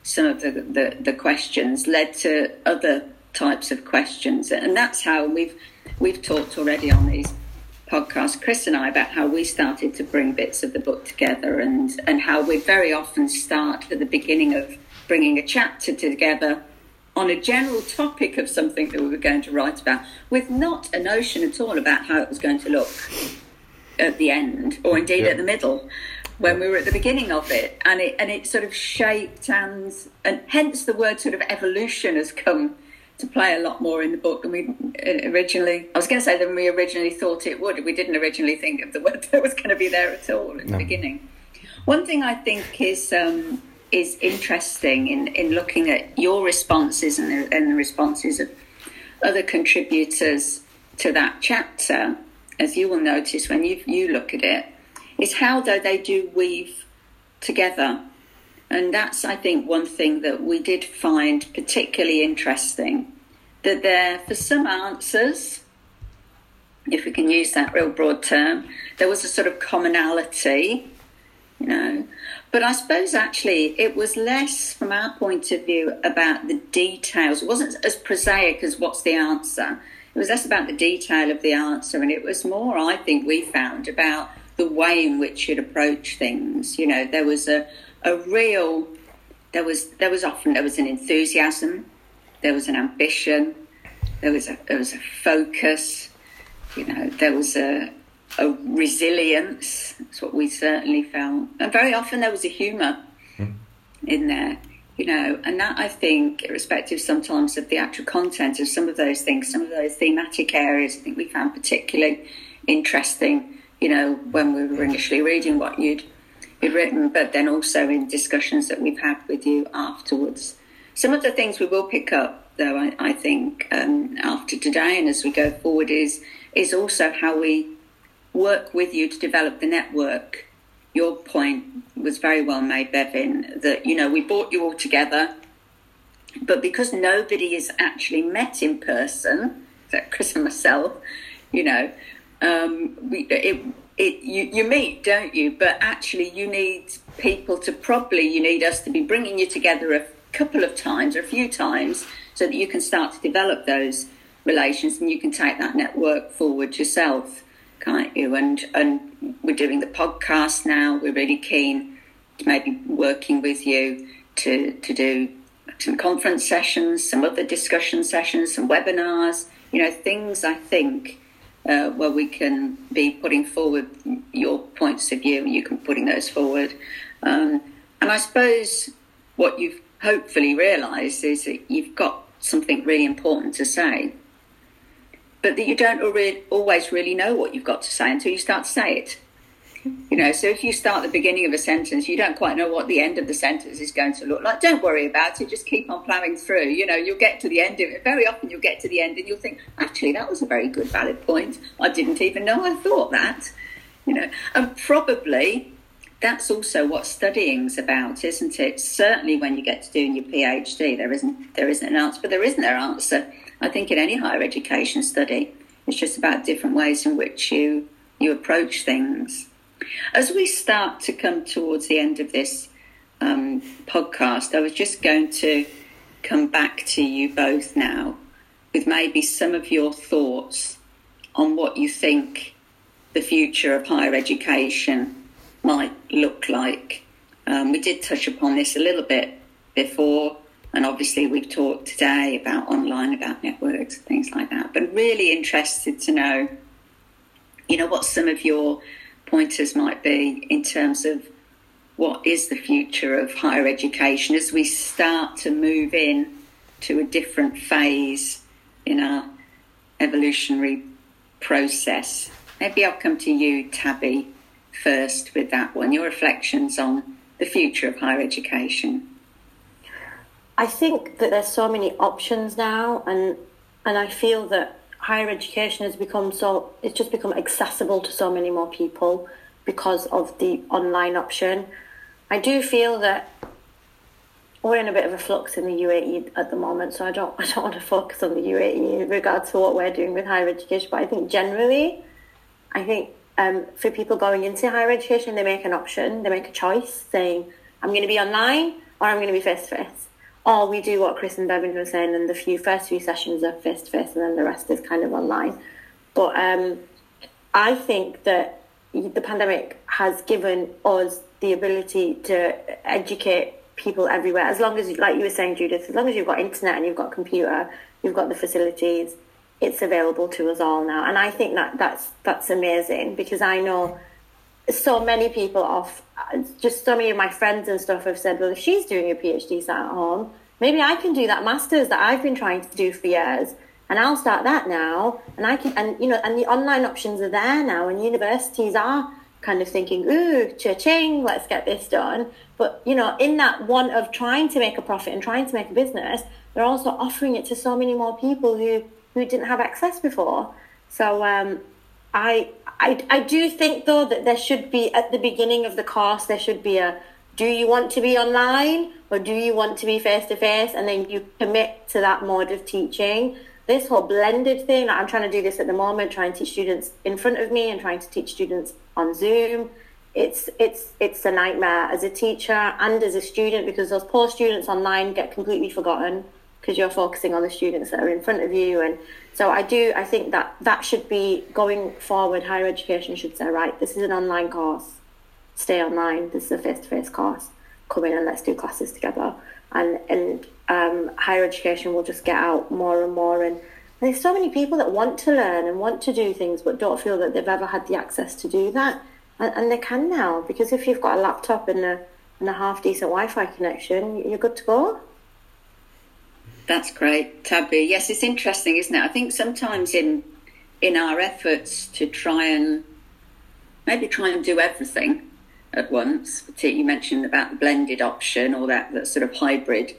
[SPEAKER 2] some of the, the, the questions led to other types of questions. And that's how we've, we've talked already on these podcast, Chris and I, about how we started to bring bits of the book together and, and how we very often start at the beginning of bringing a chapter together on a general topic of something that we were going to write about with not a notion at all about how it was going to look at the end or indeed yeah. at the middle when we were at the beginning of it and it and it sort of shaped and and hence the word sort of evolution has come to play a lot more in the book than we originally. I was going to say than we originally thought it would. We didn't originally think of the word that was going to be there at all at no. the beginning. One thing I think is um, is interesting in, in looking at your responses and the, and the responses of other contributors to that chapter, as you will notice when you you look at it, is how though they do weave together and that's, I think, one thing that we did find particularly interesting that there, for some answers, if we can use that real broad term, there was a sort of commonality, you know. But I suppose actually it was less, from our point of view, about the details. It wasn't as prosaic as what's the answer. It was less about the detail of the answer, and it was more, I think, we found about the way in which you'd approach things. You know, there was a, a real there was there was often there was an enthusiasm, there was an ambition, there was a there was a focus, you know, there was a a resilience. That's what we certainly felt, and very often there was a humour mm. in there, you know, and that I think, irrespective sometimes of the actual content of some of those things, some of those thematic areas, I think we found particularly interesting. You know, when we were initially reading what you'd you'd written, but then also in discussions that we've had with you afterwards. Some of the things we will pick up, though, I, I think, um, after today and as we go forward, is is also how we work with you to develop the network. Your point was very well made, Bevin, that you know we brought you all together, but because nobody is actually met in person, except Chris and myself, you know, um, we, it, it, you, you meet, don't you? But actually, you need people to probably, you need us to be bringing you together a couple of times or a few times so that you can start to develop those relations and you can take that network forward yourself, can't you? And, and we're doing the podcast now. We're really keen to maybe working with you to, to do some conference sessions, some other discussion sessions, some webinars, you know, things I think uh, where we can be putting forward your points of view, you can putting those forward. Um, and I suppose what you've hopefully realised is that you've got something really important to say, but that you don't always really know what you've got to say until you start to say it. You know, so if you start the beginning of a sentence, you don't quite know what the end of the sentence is going to look like. Don't worry about it. Just keep on ploughing through. You know, you'll get to the end of it. Very often you'll get to the end and you'll think, actually, that was a very good, valid point. I didn't even know I thought that. You know, and probably that's also what studying's about, isn't it? Certainly when you get to doing your PhD, there isn't there isn't an answer, but there isn't an answer. I think in any higher education study, it's just about different ways in which you you approach things. As we start to come towards the end of this um, podcast, I was just going to come back to you both now with maybe some of your thoughts on what you think the future of higher education might look like. Um, we did touch upon this a little bit before, and obviously we've talked today about online, about networks, things like that. But really interested to know, you know, what some of your pointers might be in terms of what is the future of higher education as we start to move in to a different phase in our evolutionary process. Maybe I'll come to you, Tabby, first with that one. Your reflections on the future of higher education.
[SPEAKER 3] I think that there's so many options now, and and I feel that higher education has become so it's just become accessible to so many more people because of the online option. I do feel that we're in a bit of a flux in the UAE at the moment, so I don't I don't want to focus on the UAE in regards to what we're doing with higher education. But I think generally, I think um, for people going into higher education, they make an option, they make a choice, saying I'm going to be online or I'm going to be face to face. Or we do what Chris and Bevan were saying, and the few first few sessions are face to face, and then the rest is kind of online. But um, I think that the pandemic has given us the ability to educate people everywhere. As long as, like you were saying, Judith, as long as you've got internet and you've got computer, you've got the facilities, it's available to us all now. And I think that that's that's amazing because I know so many people off, just so many of my friends and stuff have said, well, if she's doing a PhD sat at home, maybe I can do that master's that I've been trying to do for years. And I'll start that now. And I can, and you know, and the online options are there now, and universities are kind of thinking, ooh, cha-ching, let's get this done. But, you know, in that one of trying to make a profit and trying to make a business, they're also offering it to so many more people who, who didn't have access before. So um, I, I, I do think, though, that there should be, at the beginning of the course, there should be a, do you want to be online or do you want to be face-to-face? And then you commit to that mode of teaching this whole blended thing, I'm trying to do this at the moment, trying to teach students in front of me and trying to teach students on Zoom. It's it's it's a nightmare as a teacher and as a student because those poor students online get completely forgotten because you're focusing on the students that are in front of you and so I do I think that that should be going forward higher education should say right this is an online course stay online this is a face-to-face course come in and let's do classes together and and um, higher education will just get out more and more and there's so many people that want to learn and want to do things but don't feel that they've ever had the access to do that. And, and they can now because if you've got a laptop and a, and a half decent Wi Fi connection, you're good to go.
[SPEAKER 2] That's great, Tabby. Yes, it's interesting, isn't it? I think sometimes in in our efforts to try and maybe try and do everything at once, you mentioned about the blended option or that, that sort of hybrid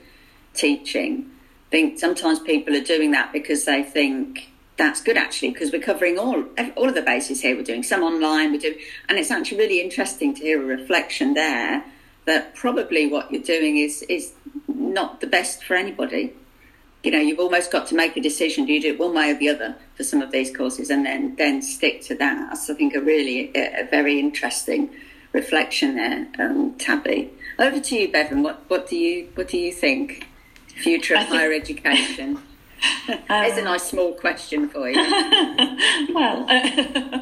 [SPEAKER 2] teaching I think sometimes people are doing that because they think that's good actually because we're covering all all of the bases here. We're doing some online, we're doing, and it's actually really interesting to hear a reflection there that probably what you're doing is is not the best for anybody. You know, you've almost got to make a decision. Do you do it one way or the other for some of these courses, and then then stick to that? That's I think a really a, a very interesting reflection there, um, Tabby. Over to you, Bevan. What what do you what do you think? future of think... higher education? There's a um, nice small question for you.
[SPEAKER 4] well, uh,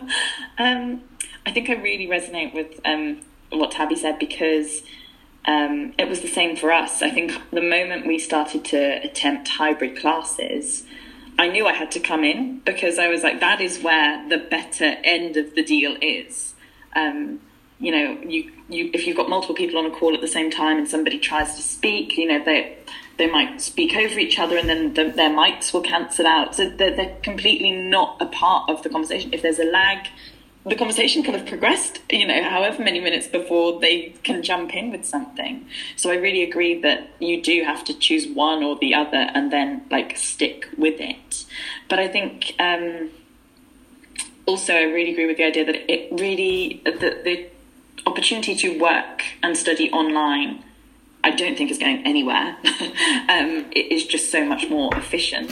[SPEAKER 4] um, I think I really resonate with um, what Tabby said because um, it was the same for us. I think the moment we started to attempt hybrid classes, I knew I had to come in because I was like, that is where the better end of the deal is. Um, you know, you, you if you've got multiple people on a call at the same time and somebody tries to speak, you know, they they might speak over each other and then the, their mics will cancel out. So they're, they're, completely not a part of the conversation. If there's a lag, the conversation could have progressed, you know, however many minutes before they can jump in with something. So I really agree that you do have to choose one or the other and then like stick with it. But I think um, also I really agree with the idea that it really, the, the opportunity to work and study online I don't think is going anywhere. um, it is just so much more efficient.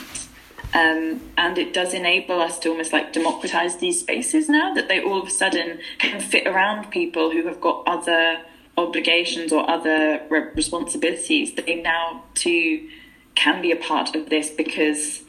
[SPEAKER 4] Um, and it does enable us to almost like democratize these spaces now that they all of a sudden can fit around people who have got other obligations or other re- responsibilities, they now too can be a part of this because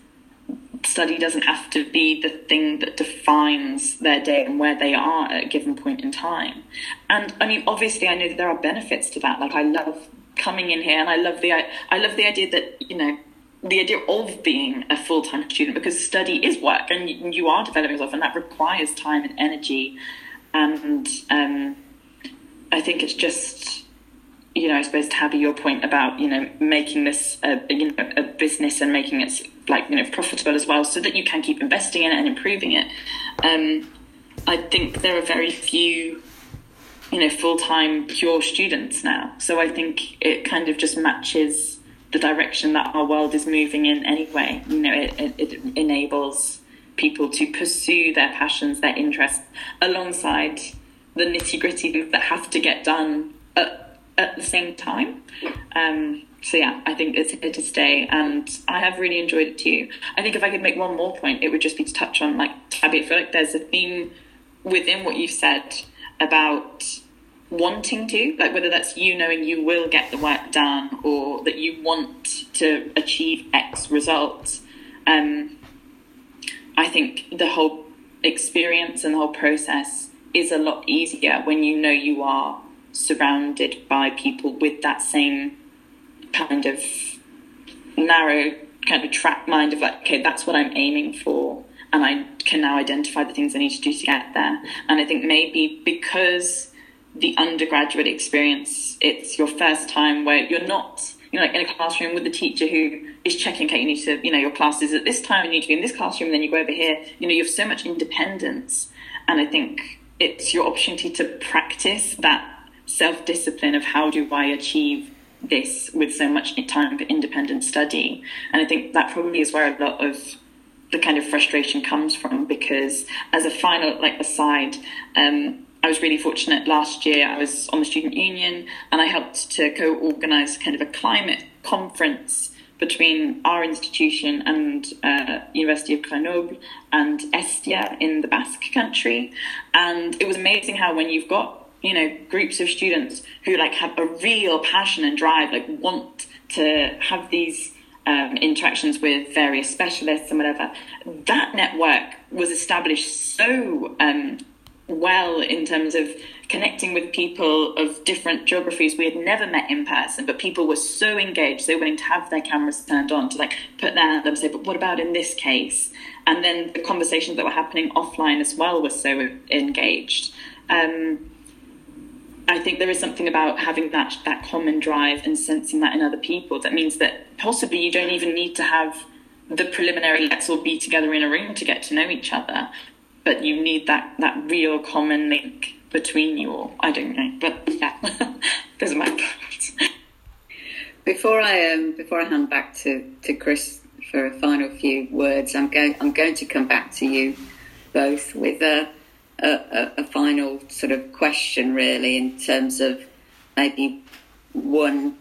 [SPEAKER 4] study doesn't have to be the thing that defines their day and where they are at a given point in time. And I mean, obviously, I know that there are benefits to that. Like, I love coming in here, and I love the I love the idea that you know the idea of being a full time student because study is work and you, are developing yourself, and that requires time and energy. And um, I think it's just you know, I suppose have your point about you know making this a you know a business and making it like you know profitable as well, so that you can keep investing in it and improving it. Um, I think there are very few you know full time pure students now, so I think it kind of just matches the direction that our world is moving in anyway. You know, it, it, it enables people to pursue their passions, their interests, alongside the nitty gritty that have to get done at at the same time. Um, so yeah, I think it's here to stay, and I have really enjoyed it too. I think if I could make one more point, it would just be to touch on like Tabby. I feel like there's a theme within what you've said about wanting to, like whether that's you knowing you will get the work done or that you want to achieve X results. Um, I think the whole experience and the whole process is a lot easier when you know you are surrounded by people with that same kind of narrow kind of track mind of like, okay, that's what I'm aiming for. And I can now identify the things I need to do to get there. And I think maybe because the undergraduate experience, it's your first time where you're not, you know, like in a classroom with the teacher who is checking, okay, you need to, you know, your class is at this time, you need to be in this classroom, and then you go over here. You know, you have so much independence. And I think it's your opportunity to practice that self discipline of how do I achieve this with so much time for independent study. And I think that probably is where a lot of the kind of frustration comes from because as a final like aside, um, I was really fortunate last year. I was on the student union and I helped to co-organize kind of a climate conference between our institution and uh, University of Grenoble and Estia in the Basque country. And it was amazing how when you've got you know groups of students who like have a real passion and drive like want to have these um, interactions with various specialists and whatever that network was established so um, well in terms of connecting with people of different geographies. We had never met in person but people were so engaged so willing to have their cameras turned on to like put their hand up and say but what about in this case? And then the conversations that were happening offline as well were so engaged. Um, I think there is something about having that that common drive and sensing that in other people that means that possibly you don't even need to have the preliminary let's all be together in a room to get to know each other, but you need that that real common link between you all. I don't know, but yeah, those are my thoughts.
[SPEAKER 2] Before I um before I hand back to, to Chris for a final few words, I'm going I'm going to come back to you both with a a, a, final sort of question, really, in terms of maybe one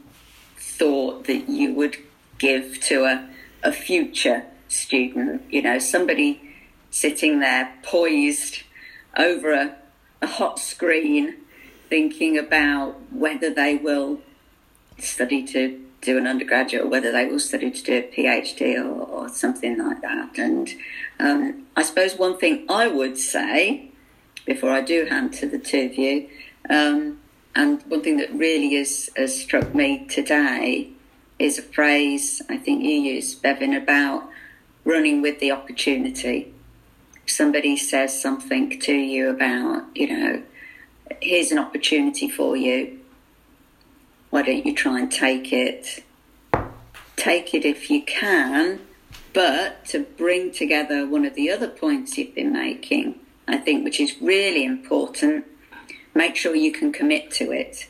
[SPEAKER 2] thought that you would give to a, a future student, you know, somebody sitting there poised over a, a hot screen thinking about whether they will study to do an undergraduate or whether they will study to do a PhD or, or something like that. And um, I suppose one thing I would say before I do hand to the two of you. Um, and one thing that really has, has struck me today is a phrase I think you used, Bevan, about running with the opportunity. Somebody says something to you about, you know, here's an opportunity for you. Why don't you try and take it? Take it if you can, but to bring together one of the other points you've been making I think, which is really important. Make sure you can commit to it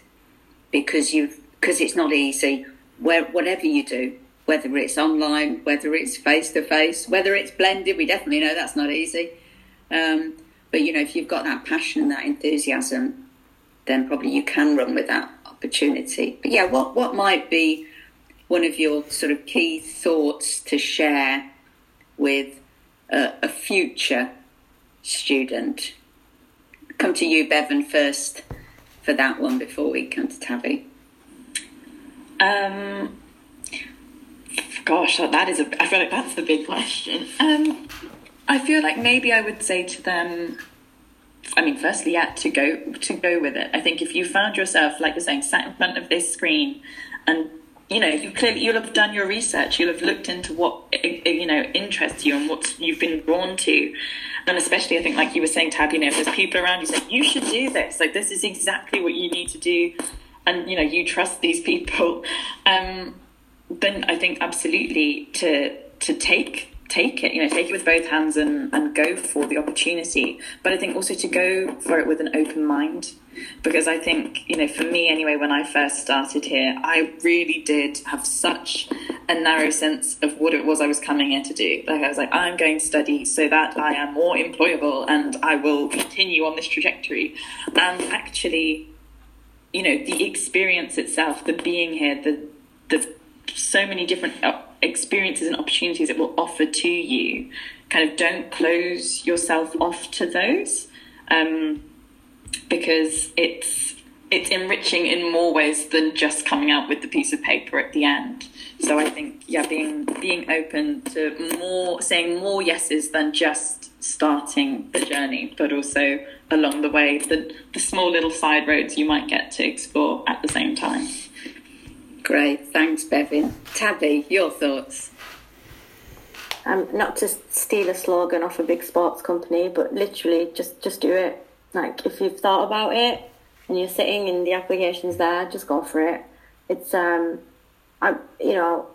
[SPEAKER 2] because you because it's not easy. Where whatever you do, whether it's online, whether it's face to face, whether it's blended, we definitely know that's not easy. Um, but you know, if you've got that passion and that enthusiasm, then probably you can run with that opportunity. But yeah, what what might be one of your sort of key thoughts to share with a, a future student. Come to you, Bevan, first for that one before we come to Tabby?
[SPEAKER 4] Um, gosh, that is a. I feel like that's the big question. Um, I feel like maybe I would say to them. I mean, firstly, yeah, to go to go with it. I think if you found yourself, like you're saying, sat in front of this screen, and you know, you clearly you'll have done your research. You'll have looked into what you know interests you and what you've been drawn to, and especially I think, like you were saying, Tab, you know, if there's people around you saying you should do this, like this is exactly what you need to do, and you know, you trust these people, um, then I think absolutely to to take take it, you know, take it with both hands and, and go for the opportunity. But I think also to go for it with an open mind. Because I think, you know, for me anyway, when I first started here, I really did have such a narrow sense of what it was I was coming here to do. Like, I was like, I'm going to study so that I am more employable and I will continue on this trajectory. And actually, you know, the experience itself, the being here, the, the so many different experiences and opportunities it will offer to you, kind of don't close yourself off to those um, because it's it's enriching in more ways than just coming out with the piece of paper at the end. So I think yeah, being being open to more saying more yeses than just starting the journey, but also along the way the the small little side roads you might get to explore at the same time.
[SPEAKER 2] Great, thanks, Bevin. Tabby, your thoughts?
[SPEAKER 3] Um, not to steal a slogan off a big sports company, but literally just just do it. Like if you've thought about it and you're sitting and the application's there, just go for it. It's um, I you know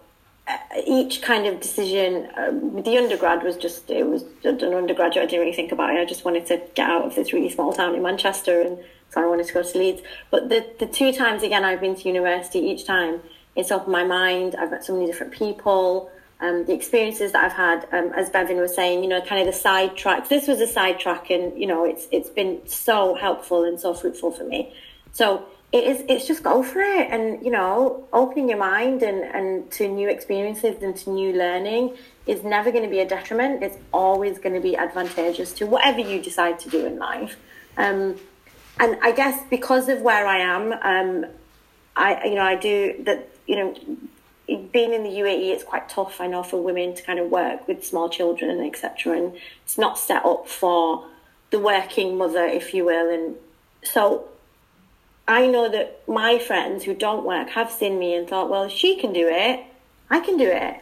[SPEAKER 3] each kind of decision. Um, the undergrad was just it was an undergraduate. I didn't really think about it. I just wanted to get out of this really small town in Manchester and so I wanted to go to Leeds. But the, the two times again I've been to university, each time it's opened my mind. I've met so many different people. Um, the experiences that I've had, um, as Bevin was saying, you know, kind of the side tracks. This was a side track, and you know, it's it's been so helpful and so fruitful for me. So it is. It's just go for it, and you know, opening your mind and and to new experiences and to new learning is never going to be a detriment. It's always going to be advantageous to whatever you decide to do in life. Um, and I guess because of where I am, um, I you know I do that. You know, being in the UAE, it's quite tough. I know for women to kind of work with small children and etc. And it's not set up for the working mother, if you will. And so I know that my friends who don't work have seen me and thought, well, she can do it, I can do it.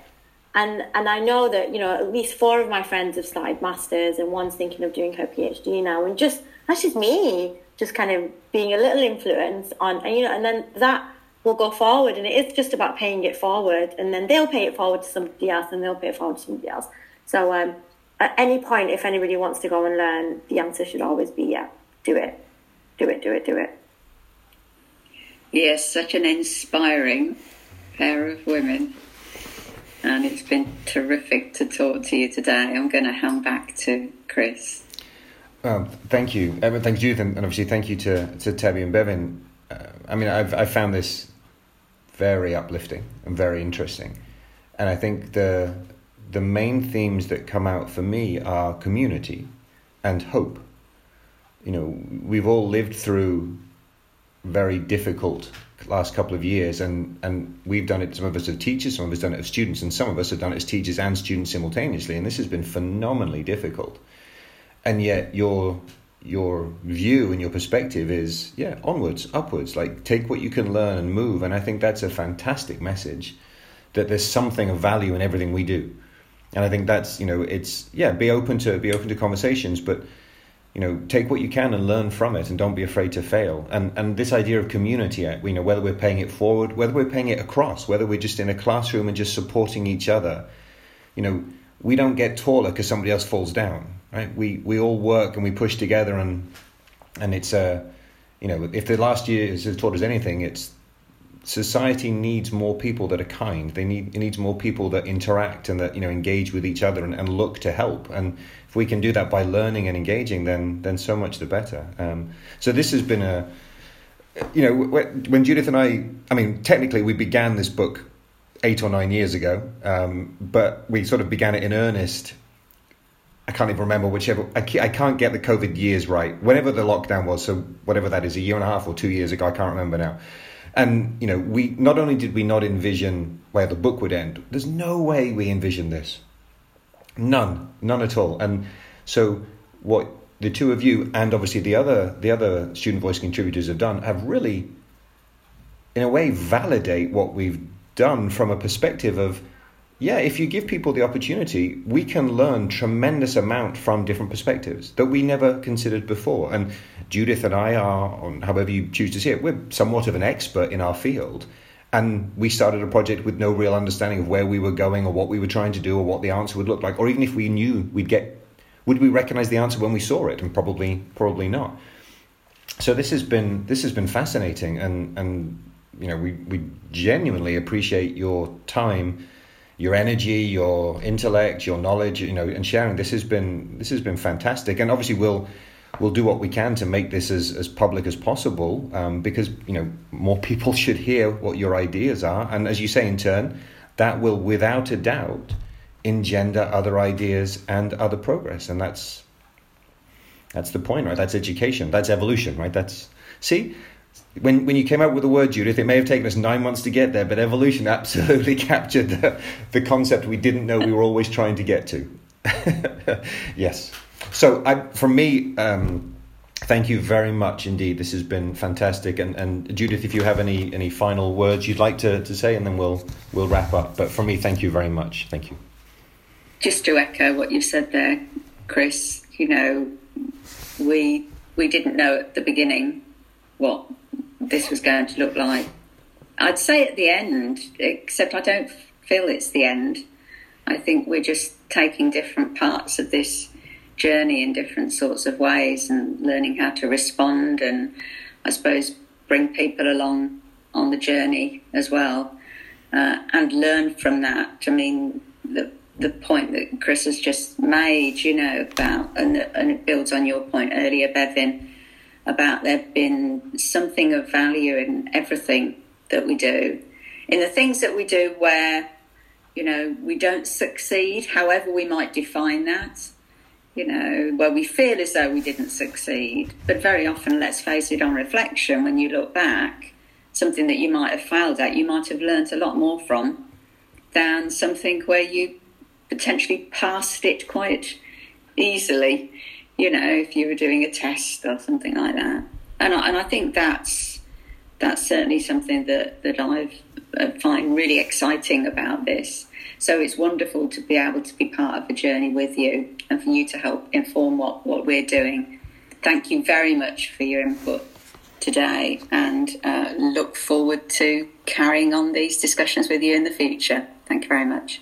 [SPEAKER 3] And and I know that you know at least four of my friends have started masters, and one's thinking of doing her PhD now. And just that's just me just kind of being a little influence on, and you know, and then that will go forward, and it is just about paying it forward, and then they'll pay it forward to somebody else, and they'll pay it forward to somebody else. So um, at any point, if anybody wants to go and learn, the answer should always be yeah, do it, do it, do it, do it.
[SPEAKER 2] Yes, such an inspiring pair of women. And it's been terrific to talk to you today. I'm going to hand back to Chris.
[SPEAKER 1] Um, thank you, uh, thank you, and obviously thank you to to Tabby and Bevin. Uh, I mean, I've I found this very uplifting and very interesting, and I think the the main themes that come out for me are community and hope. You know, we've all lived through very difficult last couple of years, and and we've done it. Some of us are teachers, some of us done it as students, and some of us have done it as teachers and students simultaneously. And this has been phenomenally difficult and yet your your view and your perspective is yeah onwards upwards. Like take what you can learn and move. And i think that's a fantastic message that there's something of value in everything we do. And i think that's you know it's yeah be open to be open to conversations but you know take what you can and learn from it and don't be afraid to fail. And and this idea of community uh, you know whether we're paying it forward whether we're paying it across whether we're just in a classroom and just supporting each other you know we don't get taller because somebody else falls down right? We we all work and we push together, and and it's a, you know, if the last year has taught us anything, it's society needs more people that are kind. They need it needs more people that interact and that you know engage with each other and, and look to help. And if we can do that by learning and engaging, then then so much the better. Um, so this has been a, you know, when Judith and I, I mean, technically we began this book eight or nine years ago, um, but we sort of began it in earnest I can't even remember whichever. I can't, get the COVID years right. Whenever the lockdown was, so whatever that is, a year and a half or two years ago, I can't remember now. And you know, we not only did we not envision where the book would end. There's no way we envisioned this. None, none at all. And so, what the two of you and obviously the other the other student voice contributors have done have really, in a way, validate what we've done from a perspective of yeah, if you give people the opportunity, we can learn tremendous amount from different perspectives that we never considered before. And Judith and I are, on however you choose to see it, we're somewhat of an expert in our field. And we started a project with no real understanding of where we were going or what we were trying to do or what the answer would look like, or even if we knew we'd get, would we recognize the answer when we saw it? And probably, probably not. So this has been this has been fascinating, and and you know we we genuinely appreciate your time your energy, your intellect, your knowledge, you know, and sharing. This has been this has been fantastic, and obviously we'll we'll do what we can to make this as, as public as possible um, because you know more people should hear what your ideas are, and as you say, in turn, that will without a doubt engender other ideas and other progress, and that's that's the point, right? That's education, that's evolution, right? That's see when when you came up with the word Judith, it may have taken us nine months to get there, but evolution absolutely captured the, the concept we didn't know we were always trying to get to. yes. So I, from me, um, thank you very much indeed. This has been fantastic. And, and Judith, if you have any, any final words you'd like to, to say, and then we'll we'll wrap up. But for me, thank you very much. Thank you.
[SPEAKER 2] Just to echo what you said there, Chris. You know, we we didn't know at the beginning what this was going to look like. I'd say at the end, except I don't feel it's the end. I think we're just taking different parts of this journey in different sorts of ways and learning how to respond and I suppose bring people along on the journey as well uh, and learn from that. I mean, the the point that Chris has just made, you know, about and, and it builds on your point earlier, Bevin about there being something of value in everything that we do. In the things that we do where, you know, we don't succeed, however we might define that, you know, where we feel as though we didn't succeed. But very often, let's face it, on reflection, when you look back, something that you might have failed at, you might have learnt a lot more from than something where you potentially passed it quite easily you know, if you were doing a test or something like that. And I, and I think that's that's certainly something that that I've I find really exciting about this. So it's wonderful to be able to be part of a journey with you and for you to help inform what, what we're doing. Thank you very much for your input today and uh, look forward to carrying on these discussions with you in the future. Thank you very much.